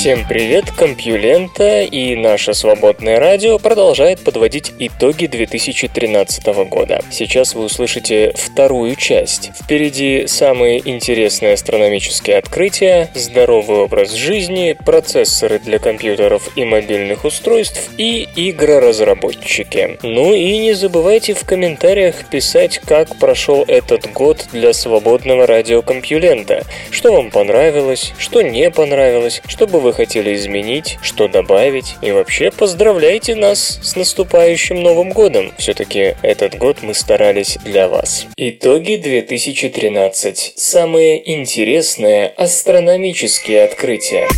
Всем привет, Компьюлента и наше свободное радио продолжает подводить итоги 2013 года. Сейчас вы услышите вторую часть. Впереди самые интересные астрономические открытия, здоровый образ жизни, процессоры для компьютеров и мобильных устройств и игроразработчики. Ну и не забывайте в комментариях писать, как прошел этот год для свободного радиокомпьюлента. Что вам понравилось, что не понравилось, что бы вы вы хотели изменить, что добавить. И вообще поздравляйте нас с наступающим Новым годом. Все-таки этот год мы старались для вас. Итоги 2013. Самые интересные астрономические открытия.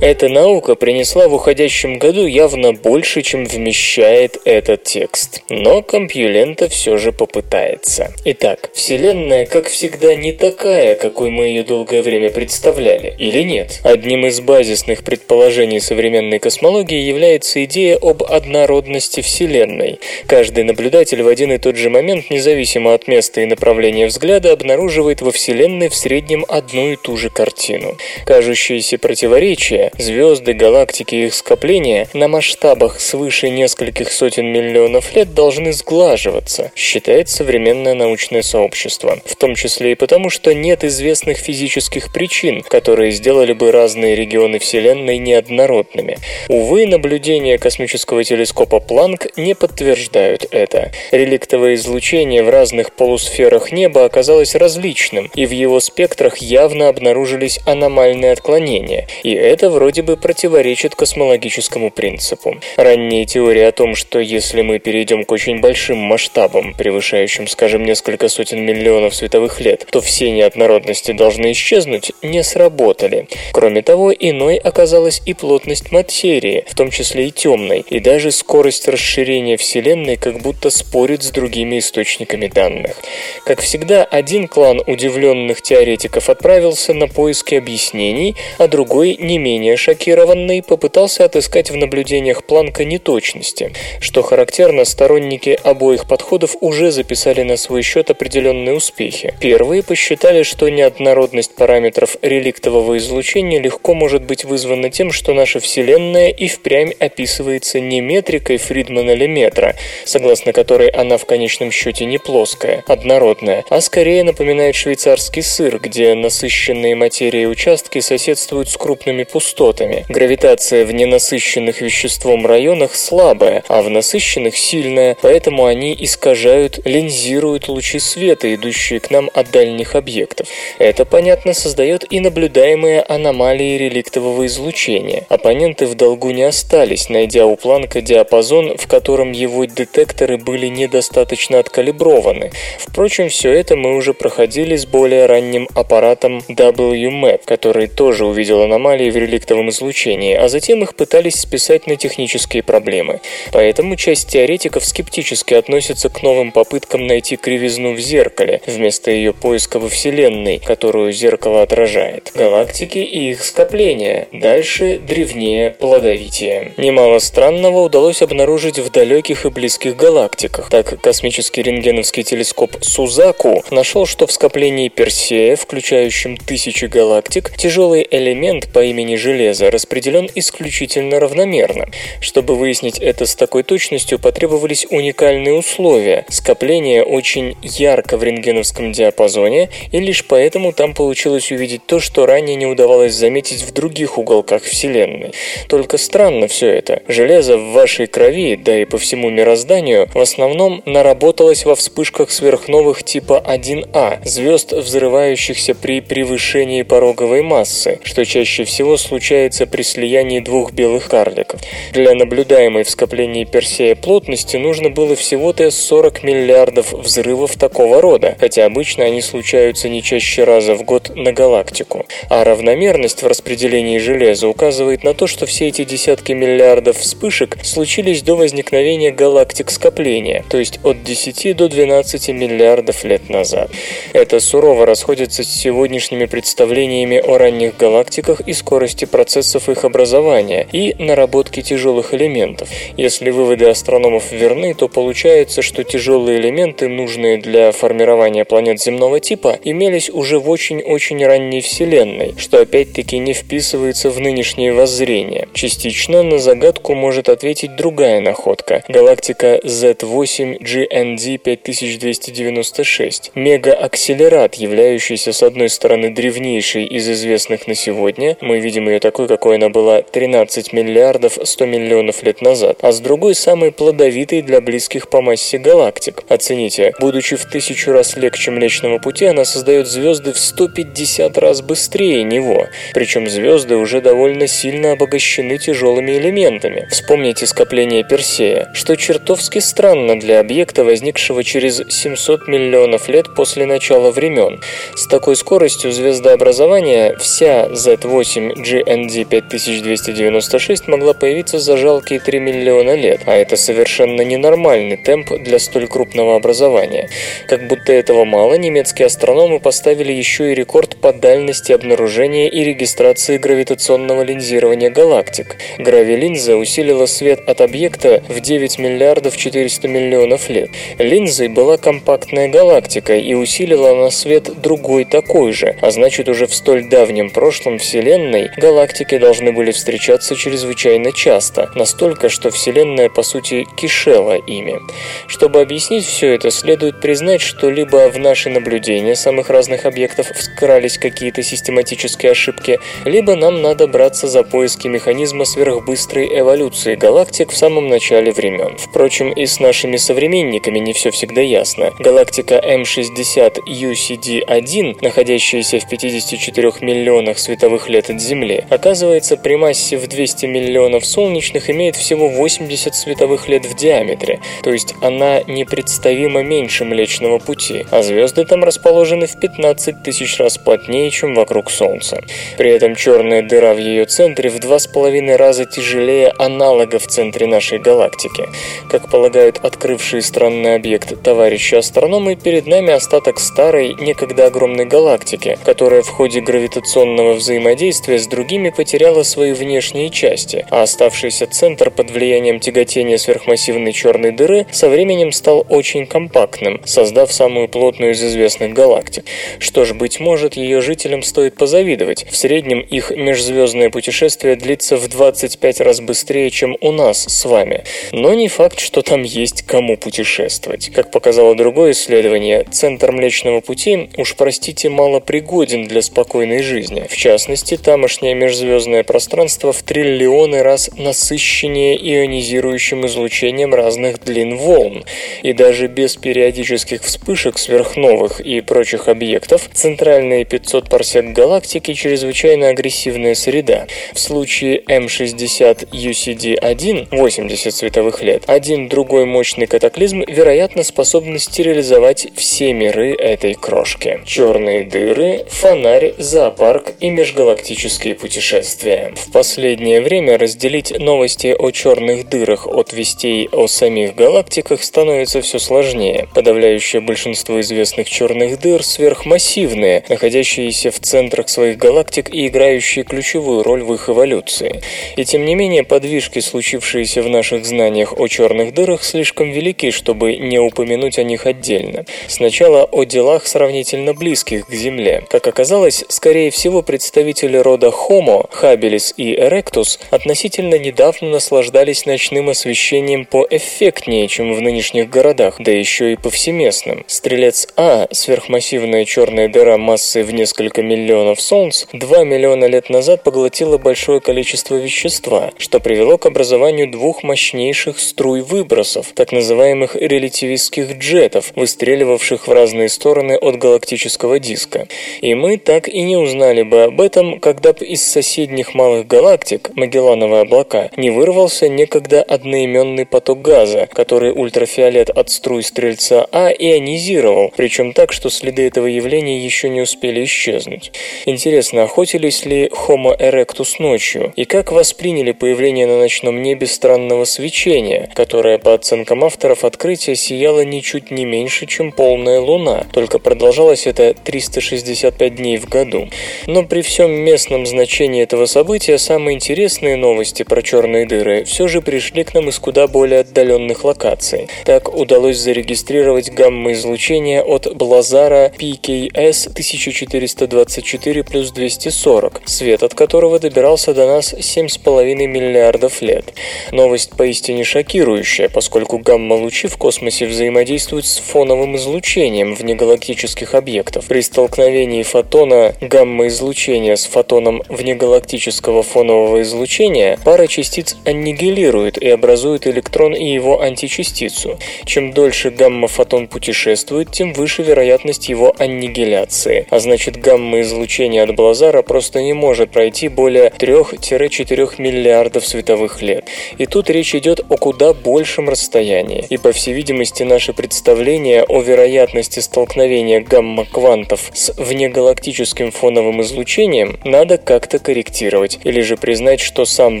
Эта наука принесла в уходящем году явно больше, чем вмещает этот текст. Но компьюлента все же попытается. Итак, Вселенная, как всегда, не такая, какой мы ее долгое время представляли. Или нет? Одним из базисных предположений современной космологии является идея об однородности Вселенной. Каждый наблюдатель в один и тот же момент, независимо от места и направления взгляда, обнаруживает во Вселенной в среднем одну и ту же картину. Кажущиеся противоречия Звезды, галактики и их скопления на масштабах свыше нескольких сотен миллионов лет должны сглаживаться, считает современное научное сообщество. В том числе и потому, что нет известных физических причин, которые сделали бы разные регионы Вселенной неоднородными. Увы, наблюдения космического телескопа Планк не подтверждают это. Реликтовое излучение в разных полусферах неба оказалось различным, и в его спектрах явно обнаружились аномальные отклонения, и это вроде бы противоречит космологическому принципу. Ранние теории о том, что если мы перейдем к очень большим масштабам, превышающим, скажем, несколько сотен миллионов световых лет, то все неоднородности должны исчезнуть, не сработали. Кроме того, иной оказалась и плотность материи, в том числе и темной, и даже скорость расширения Вселенной как будто спорит с другими источниками данных. Как всегда, один клан удивленных теоретиков отправился на поиски объяснений, а другой не менее менее шокированный, попытался отыскать в наблюдениях Планка неточности. Что характерно, сторонники обоих подходов уже записали на свой счет определенные успехи. Первые посчитали, что неоднородность параметров реликтового излучения легко может быть вызвана тем, что наша Вселенная и впрямь описывается не метрикой Фридмана Леметра, согласно которой она в конечном счете не плоская, однородная, а скорее напоминает швейцарский сыр, где насыщенные материи участки соседствуют с крупными пустотами, частотами. Гравитация в ненасыщенных веществом районах слабая, а в насыщенных сильная, поэтому они искажают, линзируют лучи света, идущие к нам от дальних объектов. Это, понятно, создает и наблюдаемые аномалии реликтового излучения. Оппоненты в долгу не остались, найдя у Планка диапазон, в котором его детекторы были недостаточно откалиброваны. Впрочем, все это мы уже проходили с более ранним аппаратом WMAP, который тоже увидел аномалии в реликтовом спектром излучения, а затем их пытались списать на технические проблемы. Поэтому часть теоретиков скептически относится к новым попыткам найти кривизну в зеркале, вместо ее поиска во Вселенной, которую зеркало отражает. Галактики и их скопления. Дальше древнее плодовитие. Немало странного удалось обнаружить в далеких и близких галактиках. Так, космический рентгеновский телескоп Сузаку нашел, что в скоплении Персея, включающем тысячи галактик, тяжелый элемент по имени Железо железа распределен исключительно равномерно. Чтобы выяснить это с такой точностью, потребовались уникальные условия. Скопление очень ярко в рентгеновском диапазоне, и лишь поэтому там получилось увидеть то, что ранее не удавалось заметить в других уголках Вселенной. Только странно все это. Железо в вашей крови, да и по всему мирозданию, в основном наработалось во вспышках сверхновых типа 1А, звезд, взрывающихся при превышении пороговой массы, что чаще всего случается получается при слиянии двух белых карликов. Для наблюдаемой в скоплении Персея плотности нужно было всего-то 40 миллиардов взрывов такого рода, хотя обычно они случаются не чаще раза в год на галактику. А равномерность в распределении железа указывает на то, что все эти десятки миллиардов вспышек случились до возникновения галактик скопления, то есть от 10 до 12 миллиардов лет назад. Это сурово расходится с сегодняшними представлениями о ранних галактиках и скорости процессов их образования и наработки тяжелых элементов. Если выводы астрономов верны, то получается, что тяжелые элементы, нужные для формирования планет земного типа, имелись уже в очень-очень ранней Вселенной, что опять-таки не вписывается в нынешнее воззрение. Частично на загадку может ответить другая находка – галактика Z8 GND 5296, мегаакселерат, являющийся с одной стороны древнейшей из известных на сегодня, мы видим ее такой, какой она была 13 миллиардов 100 миллионов лет назад, а с другой самой плодовитой для близких по массе галактик. Оцените, будучи в тысячу раз легче Млечного Пути, она создает звезды в 150 раз быстрее него, причем звезды уже довольно сильно обогащены тяжелыми элементами. Вспомните скопление Персея, что чертовски странно для объекта, возникшего через 700 миллионов лет после начала времен. С такой скоростью звездообразования вся Z8 GND 5296 могла появиться за жалкие 3 миллиона лет, а это совершенно ненормальный темп для столь крупного образования. Как будто этого мало, немецкие астрономы поставили еще и рекорд по дальности обнаружения и регистрации гравитационного линзирования галактик. Гравилинза усилила свет от объекта в 9 миллиардов 400 миллионов лет. Линзой была компактная галактика и усилила на свет другой такой же, а значит уже в столь давнем прошлом Вселенной галактики должны были встречаться чрезвычайно часто, настолько, что Вселенная по сути кишела ими. Чтобы объяснить все это, следует признать, что либо в наши наблюдения самых разных объектов вскрались какие-то систематические ошибки, либо нам надо браться за поиски механизма сверхбыстрой эволюции галактик в самом начале времен. Впрочем, и с нашими современниками не все всегда ясно. Галактика М60 UCD-1, находящаяся в 54 миллионах световых лет от Земли, оказывается при массе в 200 миллионов солнечных имеет всего 80 световых лет в диаметре, то есть она непредставимо меньше Млечного Пути, а звезды там расположены в 15 тысяч раз плотнее, чем вокруг Солнца. При этом черная дыра в ее центре в два с половиной раза тяжелее аналога в центре нашей галактики. Как полагают открывшие странный объект товарищи астрономы, перед нами остаток старой, некогда огромной галактики, которая в ходе гравитационного взаимодействия с другими потеряла свои внешние части, а оставшийся центр под влиянием тяготения сверхмассивной черной дыры со временем стал очень компактным, создав самую плотную из известных галактик. Что ж, быть может, ее жителям стоит позавидовать. В среднем их межзвездное путешествие длится в 25 раз быстрее, чем у нас с вами. Но не факт, что там есть кому путешествовать. Как показало другое исследование, центр Млечного Пути, уж простите, мало пригоден для спокойной жизни. В частности, тамошнее межзвездное пространство в триллионы раз насыщеннее ионизирующим излучением разных длин волн. И даже без периодических вспышек сверхновых и прочих объектов, центральные 500 парсек галактики чрезвычайно агрессивная среда. В случае М60 UCD-1 80 световых лет, один другой мощный катаклизм, вероятно, способен стерилизовать все миры этой крошки. Черные дыры, фонарь, зоопарк и межгалактические путешествия. В последнее время разделить новости о черных дырах от вестей о самих галактиках становится все сложнее. Подавляющее большинство известных черных дыр сверхмассивные, находящиеся в центрах своих галактик и играющие ключевую роль в их эволюции. И тем не менее, подвижки, случившиеся в наших знаниях о черных дырах, слишком велики, чтобы не упомянуть о них отдельно. Сначала о делах сравнительно близких к Земле. Как оказалось, скорее всего, представители рода Homo, habilis и erectus относительно недавно наслаждались ночным освещением поэффектнее, чем в нынешних городах, да еще и повсеместным. Стрелец А, сверхмассивная черная дыра массой в несколько миллионов солнц, 2 миллиона лет назад поглотила большое количество вещества, что привело к образованию двух мощнейших струй выбросов, так называемых релятивистских джетов, выстреливавших в разные стороны от галактического диска. И мы так и не узнали бы об этом, когда бы исследовали соседних малых галактик, Магеллановые облака, не вырвался некогда одноименный поток газа, который ультрафиолет от струй Стрельца А ионизировал, причем так, что следы этого явления еще не успели исчезнуть. Интересно, охотились ли Homo erectus ночью, и как восприняли появление на ночном небе странного свечения, которое, по оценкам авторов открытия, сияло ничуть не меньше, чем полная луна, только продолжалось это 365 дней в году. Но при всем местном значении этого события самые интересные новости про черные дыры все же пришли к нам из куда более отдаленных локаций. Так удалось зарегистрировать гамма-излучение от Блазара PKS 1424 плюс 240, свет от которого добирался до нас 7,5 миллиардов лет. Новость поистине шокирующая, поскольку гамма-лучи в космосе взаимодействуют с фоновым излучением внегалактических объектов. При столкновении фотона гамма-излучения с фотоном внегалактического фонового излучения пара частиц аннигилирует и образует электрон и его античастицу. Чем дольше гамма-фотон путешествует, тем выше вероятность его аннигиляции, а значит гамма-излучение от Блазара просто не может пройти более 3-4 миллиардов световых лет. И тут речь идет о куда большем расстоянии. И по всей видимости наше представление о вероятности столкновения гамма-квантов с внегалактическим фоновым излучением надо как-то корректировать, или же признать, что сам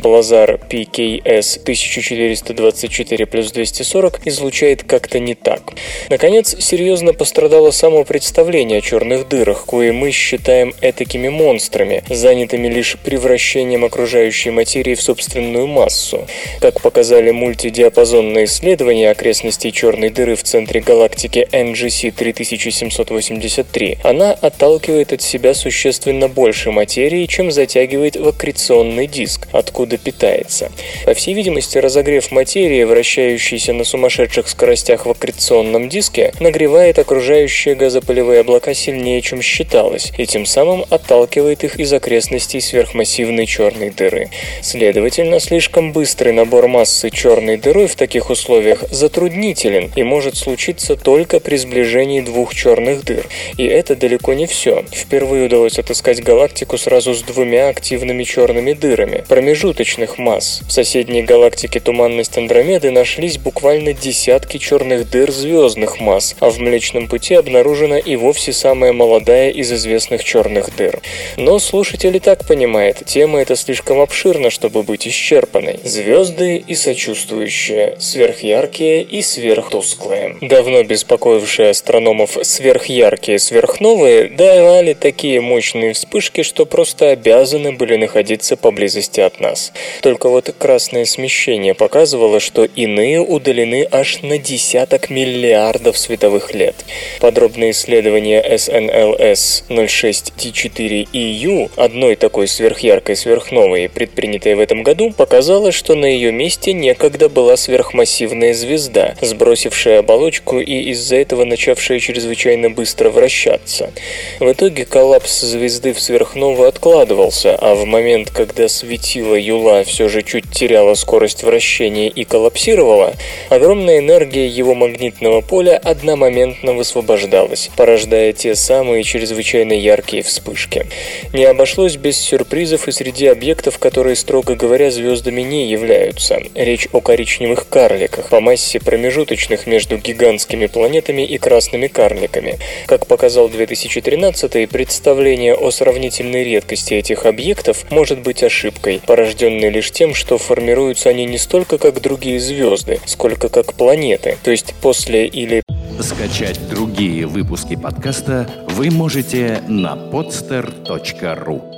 Блазар PKS 1424 плюс 240 излучает как-то не так. Наконец, серьезно пострадало само представление о черных дырах, кое мы считаем этакими монстрами, занятыми лишь превращением окружающей материи в собственную массу. Как показали мультидиапазонные исследования окрестностей черной дыры в центре галактики NGC 3783, она отталкивает от себя существенно больше материи, чем затягивает в аккреционный диск, откуда питается. По всей видимости, разогрев материи, вращающейся на сумасшедших скоростях в аккреционном диске, нагревает окружающие газопылевые облака сильнее, чем считалось, и тем самым отталкивает их из окрестностей сверхмассивной черной дыры. Следовательно, слишком быстрый набор массы черной дыры в таких условиях затруднителен и может случиться только при сближении двух черных дыр. И это далеко не все. Впервые удалось отыскать галактику сразу с двумя активными черными дырами, промежуточных масс. В соседней галактике туманность Андромеды нашлись буквально десятки черных дыр звездных масс, а в Млечном Пути обнаружена и вовсе самая молодая из известных черных дыр. Но слушатель и так понимает, тема эта слишком обширна, чтобы быть исчерпанной. Звезды и сочувствующие, сверхяркие и сверхтусклые. Давно беспокоившие астрономов сверхяркие сверхновые давали такие мощные вспышки, что просто обязаны были находиться поблизости от нас. Только вот красное смещение показывало, что иные удалены аж на десяток миллиардов световых лет. Подробные исследования SNLS 06T4EU, одной такой сверхяркой сверхновой, предпринятой в этом году, показало, что на ее месте некогда была сверхмассивная звезда, сбросившая оболочку и из-за этого начавшая чрезвычайно быстро вращаться. В итоге коллапс звезды в сверхновую откладывался, а в момент, когда светило Юла все же чуть теряло скорость вращения и коллапсировала, огромная энергия его магнитного поля одномоментно высвобождалась, порождая те самые чрезвычайно яркие вспышки. Не обошлось без сюрпризов и среди объектов, которые, строго говоря, звездами не являются. Речь о коричневых карликах, по массе промежуточных между гигантскими планетами и красными карликами. Как показал 2013 представление о сравнительной редкости этих объектов может быть ошибкой, порожденной лишь тем, что формируются они не столько как другие звезды, сколько как планеты, то есть после или Скачать другие выпуски подкаста вы можете на podster.ru